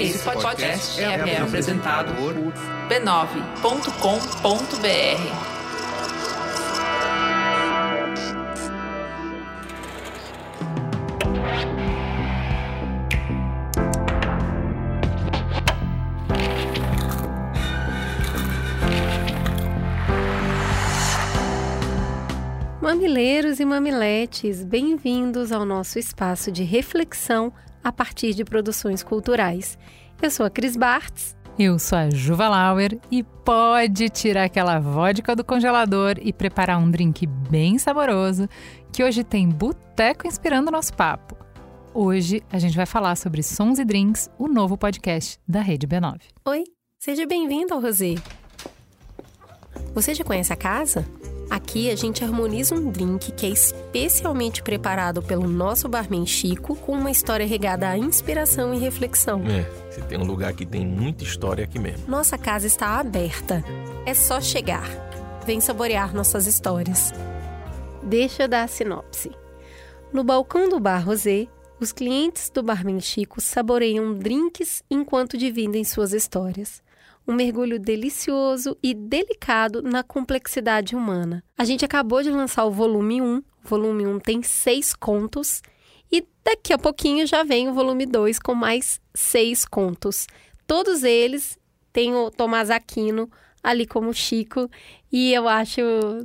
Esse podcast é, é apresentado por b9.com.br. Mamileiros e mamiletes, bem-vindos ao nosso espaço de reflexão a partir de produções culturais. Eu sou a Cris Bartz. Eu sou a Juva Lauer e pode tirar aquela vodka do congelador e preparar um drink bem saboroso, que hoje tem boteco inspirando o nosso papo. Hoje a gente vai falar sobre Sons e Drinks, o novo podcast da Rede B9. Oi, seja bem-vindo ao Rosé. Você já conhece a casa? Aqui a gente harmoniza um drink que é especialmente preparado pelo nosso barman Chico, com uma história regada a inspiração e reflexão. É, se tem um lugar que tem muita história aqui mesmo. Nossa casa está aberta. É só chegar. Vem saborear nossas histórias. Deixa eu dar a sinopse. No balcão do Bar Rosé, os clientes do Barman Chico saboreiam drinks enquanto dividem suas histórias um mergulho delicioso e delicado na complexidade humana. A gente acabou de lançar o volume 1. O volume 1 tem seis contos. E daqui a pouquinho já vem o volume 2 com mais seis contos. Todos eles têm o Tomás Aquino ali como Chico. E eu acho,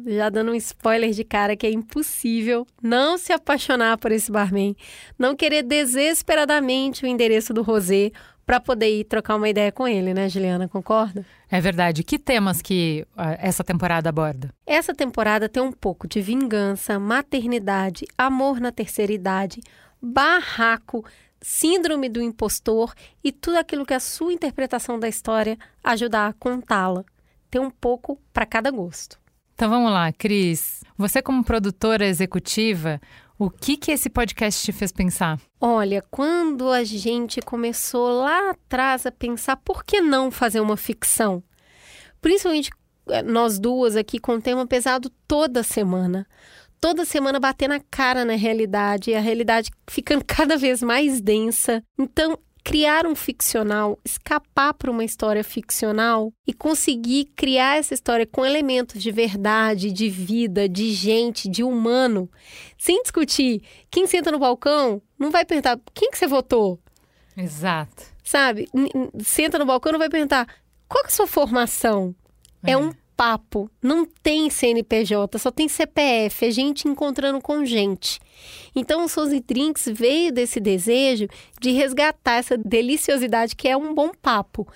já dando um spoiler de cara, que é impossível não se apaixonar por esse barman, não querer desesperadamente o endereço do Rosé para poder ir trocar uma ideia com ele, né, Juliana? Concorda? É verdade. Que temas que uh, essa temporada aborda? Essa temporada tem um pouco de vingança, maternidade, amor na terceira idade, barraco, síndrome do impostor e tudo aquilo que a sua interpretação da história ajudar a contá-la. Tem um pouco para cada gosto. Então vamos lá, Cris. Você como produtora executiva, o que que esse podcast te fez pensar? Olha, quando a gente começou lá atrás a pensar por que não fazer uma ficção, principalmente eh, nós duas aqui com tema pesado toda semana, toda semana batendo a cara na realidade, e a realidade ficando cada vez mais densa. Então, criar um ficcional, escapar para uma história ficcional e conseguir criar essa história com elementos de verdade, de vida, de gente, de humano, sem discutir. Quem senta no balcão não vai perguntar quem que você votou. Exato. Sabe? Senta no balcão não vai perguntar qual é a sua formação. É, é um papo. Não tem CNPJ, só tem CPF. É gente encontrando com gente. Então, o Souza Drinks veio desse desejo de resgatar essa deliciosidade que é um bom papo.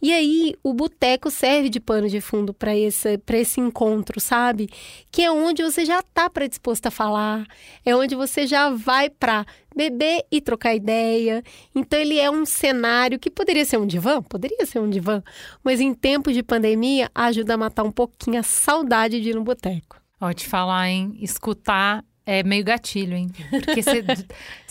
E aí, o boteco serve de pano de fundo para esse, esse encontro, sabe? Que é onde você já está predisposto a falar, é onde você já vai para beber e trocar ideia. Então, ele é um cenário que poderia ser um divã, poderia ser um divã, mas em tempos de pandemia ajuda a matar um pouquinho a saudade de ir no boteco. Ó, te falar, hein? Escutar é meio gatilho, hein? Porque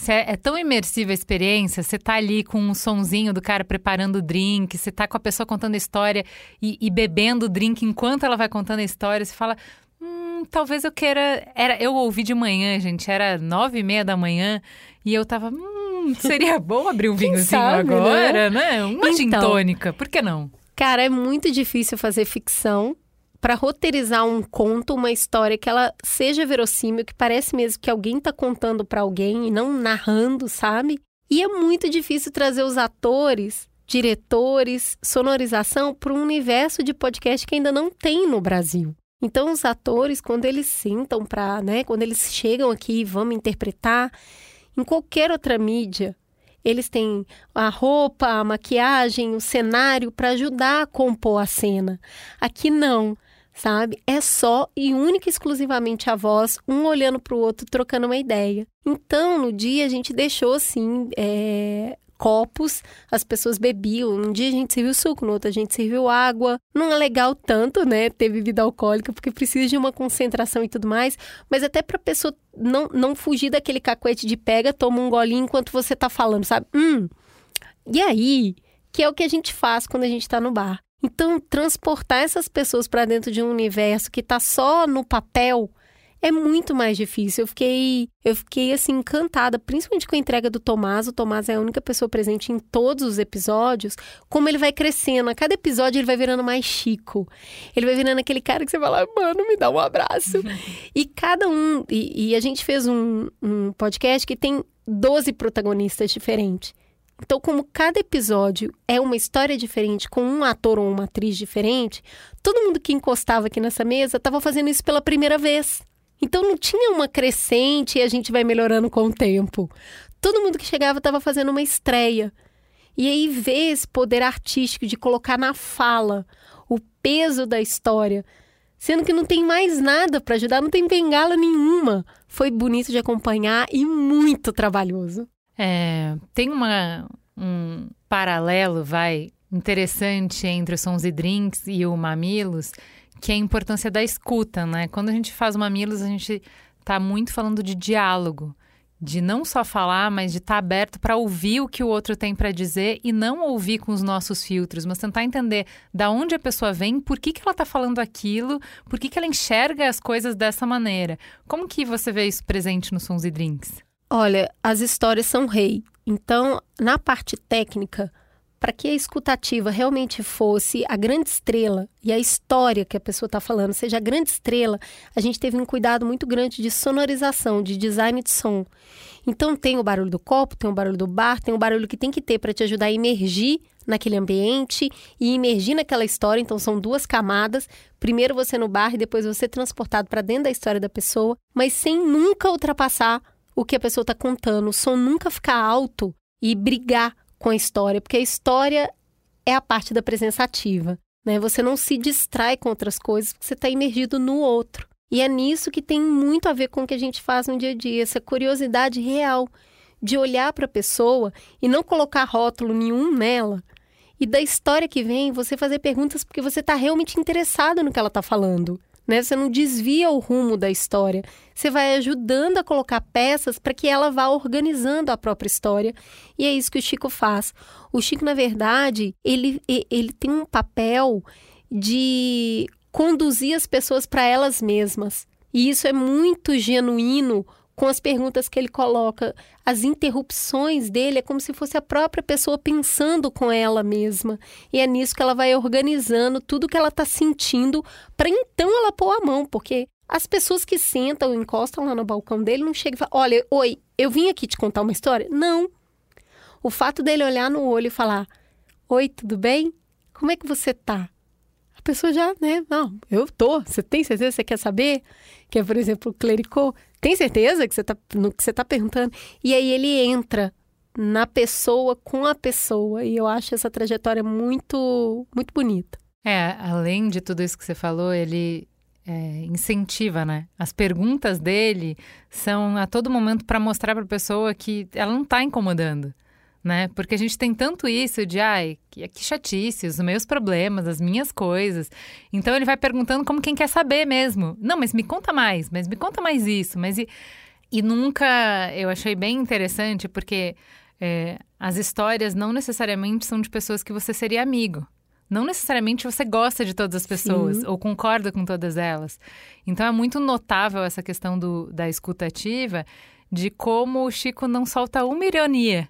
é, é, tão imersiva a experiência, você tá ali com um sonzinho do cara preparando o drink, você tá com a pessoa contando a história e, e bebendo o drink enquanto ela vai contando a história, você fala. Hum, talvez eu queira. Era, eu ouvi de manhã, gente, era nove e meia da manhã, e eu tava. Hum, seria bom abrir um vinhozinho sabe, né? agora, né? né? Uma então, gin tônica, por que não? Cara, é muito difícil fazer ficção para roteirizar um conto, uma história que ela seja verossímil, que parece mesmo que alguém está contando para alguém e não narrando, sabe? E é muito difícil trazer os atores, diretores, sonorização para um universo de podcast que ainda não tem no Brasil. Então os atores, quando eles sentam para, né, quando eles chegam aqui e vão interpretar em qualquer outra mídia, eles têm a roupa, a maquiagem, o cenário para ajudar a compor a cena. Aqui não sabe? É só e única e exclusivamente a voz, um olhando para o outro, trocando uma ideia. Então, no dia, a gente deixou, assim, é, copos, as pessoas bebiam. Um dia a gente serviu suco, no outro a gente serviu água. Não é legal tanto, né, ter bebida alcoólica, porque precisa de uma concentração e tudo mais, mas até para a pessoa não, não fugir daquele cacuete de pega, toma um golinho enquanto você tá falando, sabe? Hum, e aí? Que é o que a gente faz quando a gente está no bar. Então, transportar essas pessoas para dentro de um universo que está só no papel é muito mais difícil. Eu fiquei, eu fiquei assim encantada, principalmente com a entrega do Tomás. O Tomás é a única pessoa presente em todos os episódios. Como ele vai crescendo, a cada episódio ele vai virando mais chico. Ele vai virando aquele cara que você fala, mano, me dá um abraço. e cada um, e, e a gente fez um, um podcast que tem 12 protagonistas diferentes. Então, como cada episódio é uma história diferente, com um ator ou uma atriz diferente, todo mundo que encostava aqui nessa mesa estava fazendo isso pela primeira vez. Então não tinha uma crescente e a gente vai melhorando com o tempo. Todo mundo que chegava estava fazendo uma estreia. E aí ver esse poder artístico de colocar na fala o peso da história, sendo que não tem mais nada para ajudar, não tem bengala nenhuma. Foi bonito de acompanhar e muito trabalhoso. É, tem uma, um paralelo, vai, interessante entre os Sons e Drinks e o Mamilos, que é a importância da escuta, né? Quando a gente faz o Mamilos, a gente tá muito falando de diálogo, de não só falar, mas de estar tá aberto para ouvir o que o outro tem para dizer e não ouvir com os nossos filtros, mas tentar entender da onde a pessoa vem, por que, que ela está falando aquilo, por que, que ela enxerga as coisas dessa maneira. Como que você vê isso presente nos Sons e Drinks? Olha, as histórias são rei. Então, na parte técnica, para que a escutativa realmente fosse a grande estrela e a história que a pessoa está falando seja a grande estrela, a gente teve um cuidado muito grande de sonorização, de design de som. Então tem o barulho do copo, tem o barulho do bar, tem o barulho que tem que ter para te ajudar a emergir naquele ambiente e emergir naquela história. Então são duas camadas. Primeiro você no bar e depois você transportado para dentro da história da pessoa, mas sem nunca ultrapassar o que a pessoa está contando. O som nunca ficar alto e brigar com a história, porque a história é a parte da presença ativa. Né? Você não se distrai com outras coisas, porque você está imergido no outro. E é nisso que tem muito a ver com o que a gente faz no dia a dia, essa curiosidade real de olhar para a pessoa e não colocar rótulo nenhum nela. E da história que vem, você fazer perguntas porque você está realmente interessado no que ela está falando né? Você não desvia o rumo da história. Você vai ajudando a colocar peças para que ela vá organizando a própria história. E é isso que o Chico faz. O Chico, na verdade, ele, ele tem um papel de conduzir as pessoas para elas mesmas. E isso é muito genuíno com as perguntas que ele coloca, as interrupções dele é como se fosse a própria pessoa pensando com ela mesma. E é nisso que ela vai organizando tudo que ela está sentindo para então ela pôr a mão, porque as pessoas que sentam, encostam lá no balcão dele, não chegam e falam: Olha, oi, eu vim aqui te contar uma história? Não. O fato dele olhar no olho e falar: Oi, tudo bem? Como é que você tá? A pessoa já, né? Não, eu tô. Você tem certeza? Você quer saber? Que é, por exemplo, o clericô. Tem certeza que você está no que você está perguntando? E aí ele entra na pessoa com a pessoa e eu acho essa trajetória muito muito bonita. É, além de tudo isso que você falou, ele é, incentiva, né? As perguntas dele são a todo momento para mostrar para a pessoa que ela não está incomodando né? Porque a gente tem tanto isso de, ai, que, que chatice, os meus problemas, as minhas coisas. Então ele vai perguntando como quem quer saber mesmo. Não, mas me conta mais, mas me conta mais isso, mas e, e nunca eu achei bem interessante porque é, as histórias não necessariamente são de pessoas que você seria amigo. Não necessariamente você gosta de todas as pessoas Sim. ou concorda com todas elas. Então é muito notável essa questão do, da escutativa de como o Chico não solta uma ironia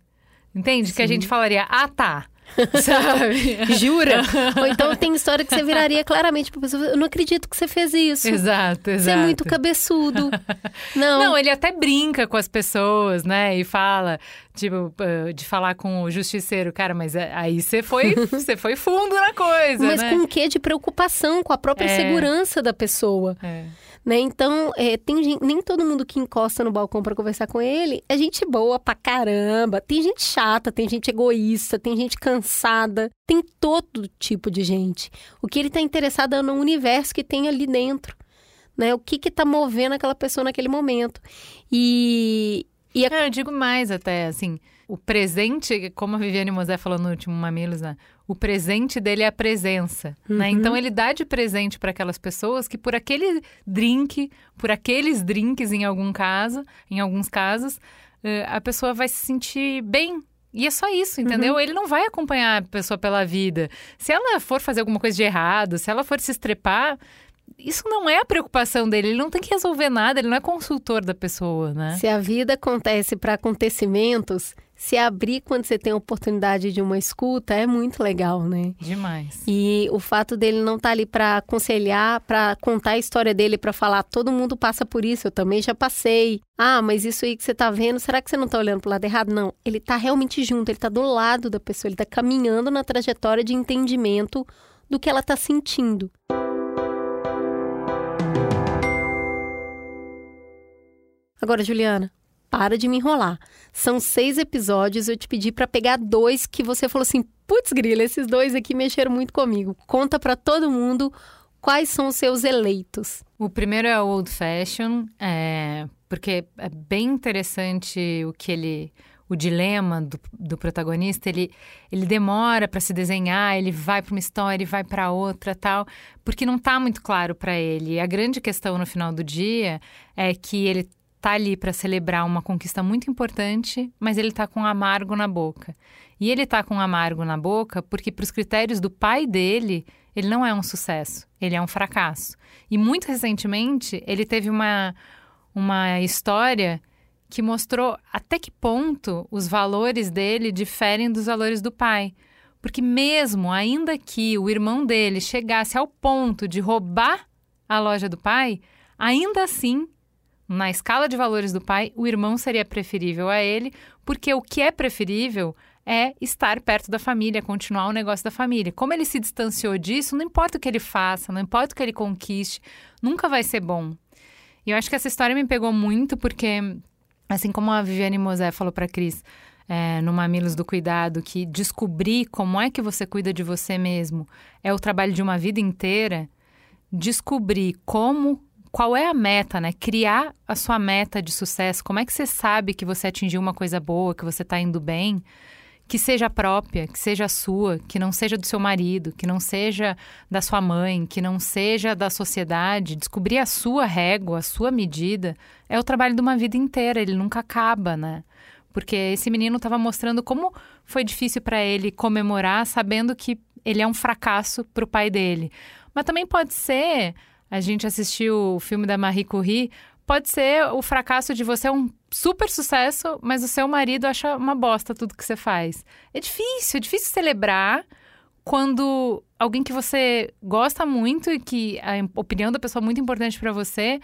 Entende? Sim. Que a gente falaria, ah, tá. Sabe? Jura? Ou então tem história que você viraria claramente pra pessoa, eu não acredito que você fez isso. Exato, exato. Você é muito cabeçudo. Não. Não, ele até brinca com as pessoas, né? E fala, tipo, de falar com o justiceiro, cara, mas aí você foi, você foi fundo na coisa, Mas né? com o quê de preocupação com a própria é. segurança da pessoa. É. Né? Então, é, tem gente, nem todo mundo que encosta no balcão para conversar com ele é gente boa pra caramba. Tem gente chata, tem gente egoísta, tem gente cansada, tem todo tipo de gente. O que ele está interessado é no universo que tem ali dentro. Né? O que está movendo aquela pessoa naquele momento. E, e a... Eu digo mais até, assim, o presente, como a Viviane Mosé falou no último Mamilos, né? o presente dele é a presença, né? uhum. né? Então ele dá de presente para aquelas pessoas que por aquele drink, por aqueles drinks em algum caso, em alguns casos, eh, a pessoa vai se sentir bem e é só isso, entendeu? Uhum. Ele não vai acompanhar a pessoa pela vida. Se ela for fazer alguma coisa de errado, se ela for se estrepar, isso não é a preocupação dele, ele não tem que resolver nada, ele não é consultor da pessoa, né? Se a vida acontece para acontecimentos, se abrir quando você tem a oportunidade de uma escuta é muito legal, né? Demais. E o fato dele não estar tá ali para aconselhar, para contar a história dele, para falar, todo mundo passa por isso, eu também já passei. Ah, mas isso aí que você tá vendo, será que você não tá olhando pro lado errado? Não, ele tá realmente junto, ele tá do lado da pessoa, ele tá caminhando na trajetória de entendimento do que ela tá sentindo. Agora, Juliana, para de me enrolar. São seis episódios, eu te pedi para pegar dois que você falou assim, putz grila, esses dois aqui mexeram muito comigo. Conta para todo mundo quais são os seus eleitos. O primeiro é o Old Fashion, é, porque é bem interessante o que ele o dilema do, do, protagonista, ele, ele demora para se desenhar, ele vai para uma história, ele vai para outra, tal, porque não está muito claro para ele. A grande questão no final do dia é que ele tá ali para celebrar uma conquista muito importante, mas ele tá com amargo na boca. E ele tá com amargo na boca porque, para os critérios do pai dele, ele não é um sucesso, ele é um fracasso. E muito recentemente, ele teve uma, uma história que mostrou até que ponto os valores dele diferem dos valores do pai. Porque, mesmo ainda que o irmão dele chegasse ao ponto de roubar a loja do pai, ainda assim na escala de valores do pai, o irmão seria preferível a ele, porque o que é preferível é estar perto da família, continuar o negócio da família. Como ele se distanciou disso, não importa o que ele faça, não importa o que ele conquiste, nunca vai ser bom. E eu acho que essa história me pegou muito porque, assim como a Viviane Mosé falou para Cris, é, no Mamilos do Cuidado, que descobrir como é que você cuida de você mesmo é o trabalho de uma vida inteira, descobrir como qual é a meta, né? Criar a sua meta de sucesso. Como é que você sabe que você atingiu uma coisa boa, que você está indo bem? Que seja própria, que seja sua, que não seja do seu marido, que não seja da sua mãe, que não seja da sociedade. Descobrir a sua régua, a sua medida, é o trabalho de uma vida inteira, ele nunca acaba, né? Porque esse menino estava mostrando como foi difícil para ele comemorar, sabendo que ele é um fracasso para o pai dele. Mas também pode ser a gente assistiu o filme da Marie Curie, pode ser o fracasso de você é um super sucesso, mas o seu marido acha uma bosta tudo que você faz. É difícil, é difícil celebrar quando alguém que você gosta muito e que a opinião da pessoa é muito importante para você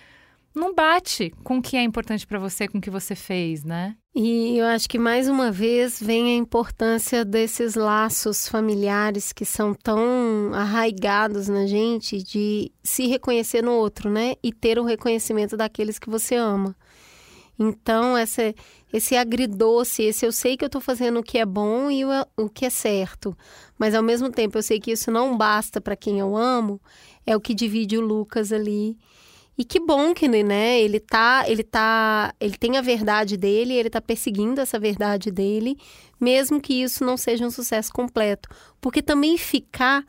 não bate com o que é importante para você, com o que você fez, né? E eu acho que mais uma vez vem a importância desses laços familiares que são tão arraigados na gente de se reconhecer no outro, né? E ter o reconhecimento daqueles que você ama. Então, essa, esse agridoce, esse eu sei que eu estou fazendo o que é bom e o, o que é certo, mas ao mesmo tempo eu sei que isso não basta para quem eu amo, é o que divide o Lucas ali e que bom que, né, ele tá, ele tá, ele tem a verdade dele, ele tá perseguindo essa verdade dele, mesmo que isso não seja um sucesso completo, porque também ficar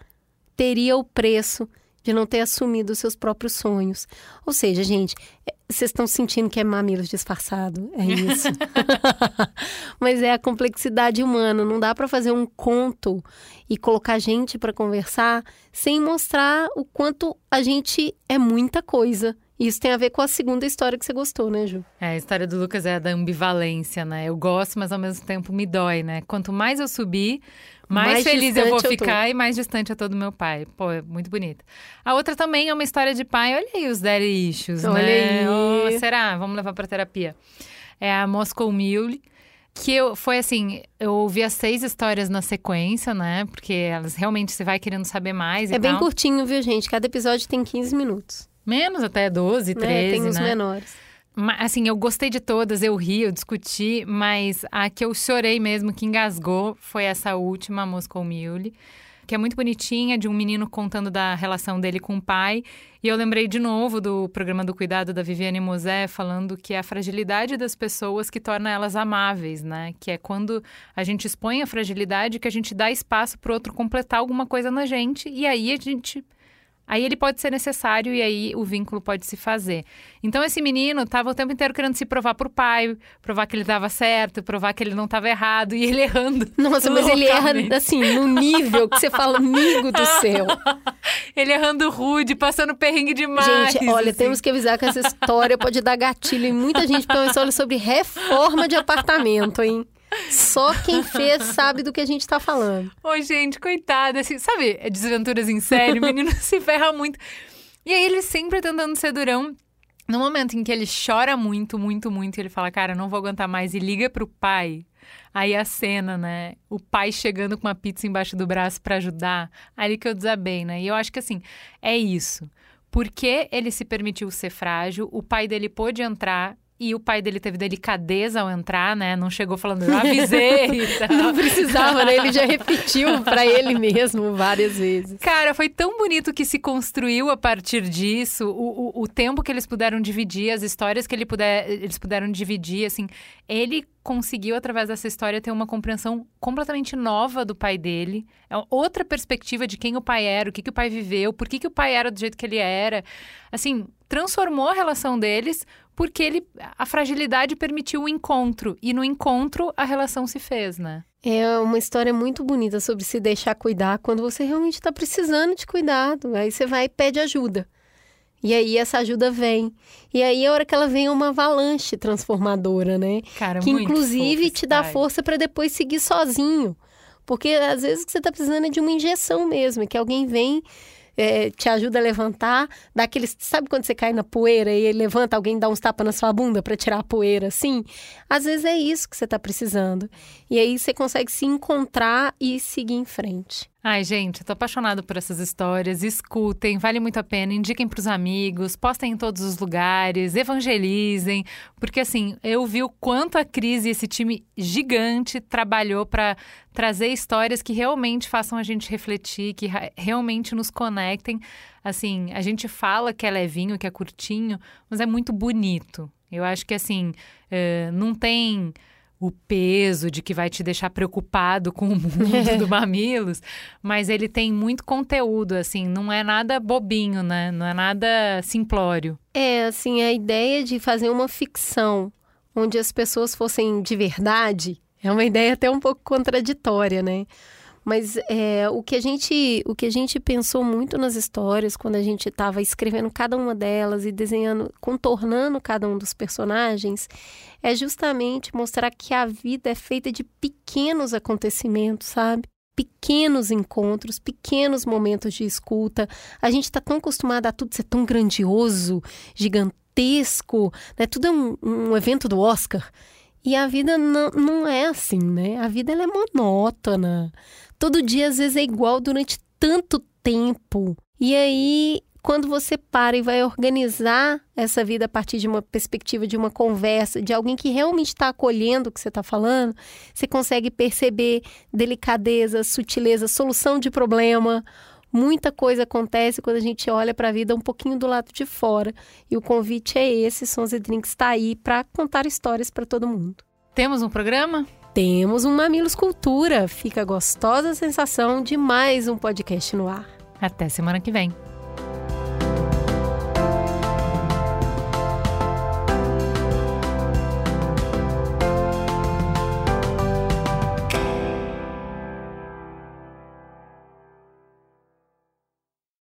teria o preço de não ter assumido os seus próprios sonhos. Ou seja, gente, é, vocês estão sentindo que é mamilos disfarçado, é isso. Mas é a complexidade humana, não dá para fazer um conto e colocar gente para conversar sem mostrar o quanto a gente é muita coisa. Isso tem a ver com a segunda história que você gostou, né, Ju? É, a história do Lucas é a da ambivalência, né? Eu gosto, mas ao mesmo tempo me dói, né? Quanto mais eu subir, mais, mais feliz eu vou ficar e mais distante eu tô do meu pai. Pô, é muito bonita. A outra também é uma história de pai. Olha aí os daddy issues, Olha né? Aí. Oh, será? Vamos levar pra terapia. É a Moscow Mule. Que eu, foi assim, eu ouvi as seis histórias na sequência, né? Porque elas realmente você vai querendo saber mais É bem tal. curtinho, viu, gente? Cada episódio tem 15 minutos. Menos até 12, 13, né? Tem os né? menores. Assim, eu gostei de todas, eu ri, eu discuti, mas a que eu chorei mesmo, que engasgou, foi essa última, Moscow Mule, que é muito bonitinha, de um menino contando da relação dele com o pai. E eu lembrei de novo do programa do cuidado da Viviane Mosé, falando que é a fragilidade das pessoas que torna elas amáveis, né? Que é quando a gente expõe a fragilidade que a gente dá espaço para outro completar alguma coisa na gente, e aí a gente Aí ele pode ser necessário e aí o vínculo pode se fazer. Então esse menino estava o tempo inteiro querendo se provar pro pai, provar que ele estava certo, provar que ele não estava errado e ele errando. Nossa, mas ele erra assim, no nível que você fala, amigo do céu. Ele errando rude, passando perrengue demais. Gente, olha, assim. temos que avisar que essa história pode dar gatilho em muita gente, porque é uma história sobre reforma de apartamento, hein? Só quem fez sabe do que a gente tá falando. Ô, gente, coitada, assim, sabe, é desventuras em série, o menino se ferra muito. E aí ele sempre tentando ser durão. No momento em que ele chora muito, muito, muito, ele fala, cara, não vou aguentar mais, e liga pro pai. Aí a cena, né? O pai chegando com uma pizza embaixo do braço para ajudar. Ali que eu desabei, né? E eu acho que assim, é isso. Porque ele se permitiu ser frágil, o pai dele pôde entrar e o pai dele teve delicadeza ao entrar, né? Não chegou falando, eu avisei. Não precisava, né? Ele já repetiu pra ele mesmo várias vezes. Cara, foi tão bonito que se construiu a partir disso, o, o, o tempo que eles puderam dividir, as histórias que ele puder, eles puderam dividir, assim, ele conseguiu, através dessa história, ter uma compreensão completamente nova do pai dele. É outra perspectiva de quem o pai era, o que, que o pai viveu, por que, que o pai era do jeito que ele era. Assim, transformou a relação deles porque ele, a fragilidade permitiu o encontro. E no encontro, a relação se fez, né? É uma história muito bonita sobre se deixar cuidar quando você realmente está precisando de cuidado. Aí você vai e pede ajuda. E aí essa ajuda vem. E aí a hora que ela vem é uma avalanche transformadora, né? Cara, que inclusive te dá força para depois seguir sozinho. Porque às vezes o que você está precisando é de uma injeção mesmo, que alguém vem é, te ajuda a levantar, dá aqueles. Sabe quando você cai na poeira e ele levanta, alguém dá uns tapas na sua bunda para tirar a poeira assim? Às vezes é isso que você está precisando. E aí você consegue se encontrar e seguir em frente. Ai, gente, tô apaixonada por essas histórias. Escutem, vale muito a pena. Indiquem pros amigos, postem em todos os lugares, evangelizem. Porque, assim, eu vi o quanto a Cris e esse time gigante trabalhou para trazer histórias que realmente façam a gente refletir, que realmente nos conectem. Assim, a gente fala que é levinho, que é curtinho, mas é muito bonito. Eu acho que, assim, eh, não tem o peso de que vai te deixar preocupado com o mundo do Mamilos, mas ele tem muito conteúdo, assim, não é nada bobinho, né? Não é nada simplório. É, assim, a ideia de fazer uma ficção onde as pessoas fossem de verdade é uma ideia até um pouco contraditória, né? Mas é, o, que a gente, o que a gente pensou muito nas histórias, quando a gente estava escrevendo cada uma delas e desenhando, contornando cada um dos personagens, é justamente mostrar que a vida é feita de pequenos acontecimentos, sabe? Pequenos encontros, pequenos momentos de escuta. A gente está tão acostumado a tudo ser tão grandioso, gigantesco, né? Tudo é um, um evento do Oscar. E a vida não, não é assim, né? A vida ela é monótona. Todo dia, às vezes, é igual durante tanto tempo. E aí, quando você para e vai organizar essa vida a partir de uma perspectiva, de uma conversa, de alguém que realmente está acolhendo o que você está falando, você consegue perceber delicadeza, sutileza, solução de problema. Muita coisa acontece quando a gente olha para a vida um pouquinho do lado de fora. E o convite é esse, Sons e Drinks está aí para contar histórias para todo mundo. Temos um programa? Temos um Mamilos Cultura. Fica a gostosa sensação de mais um podcast no ar. Até semana que vem.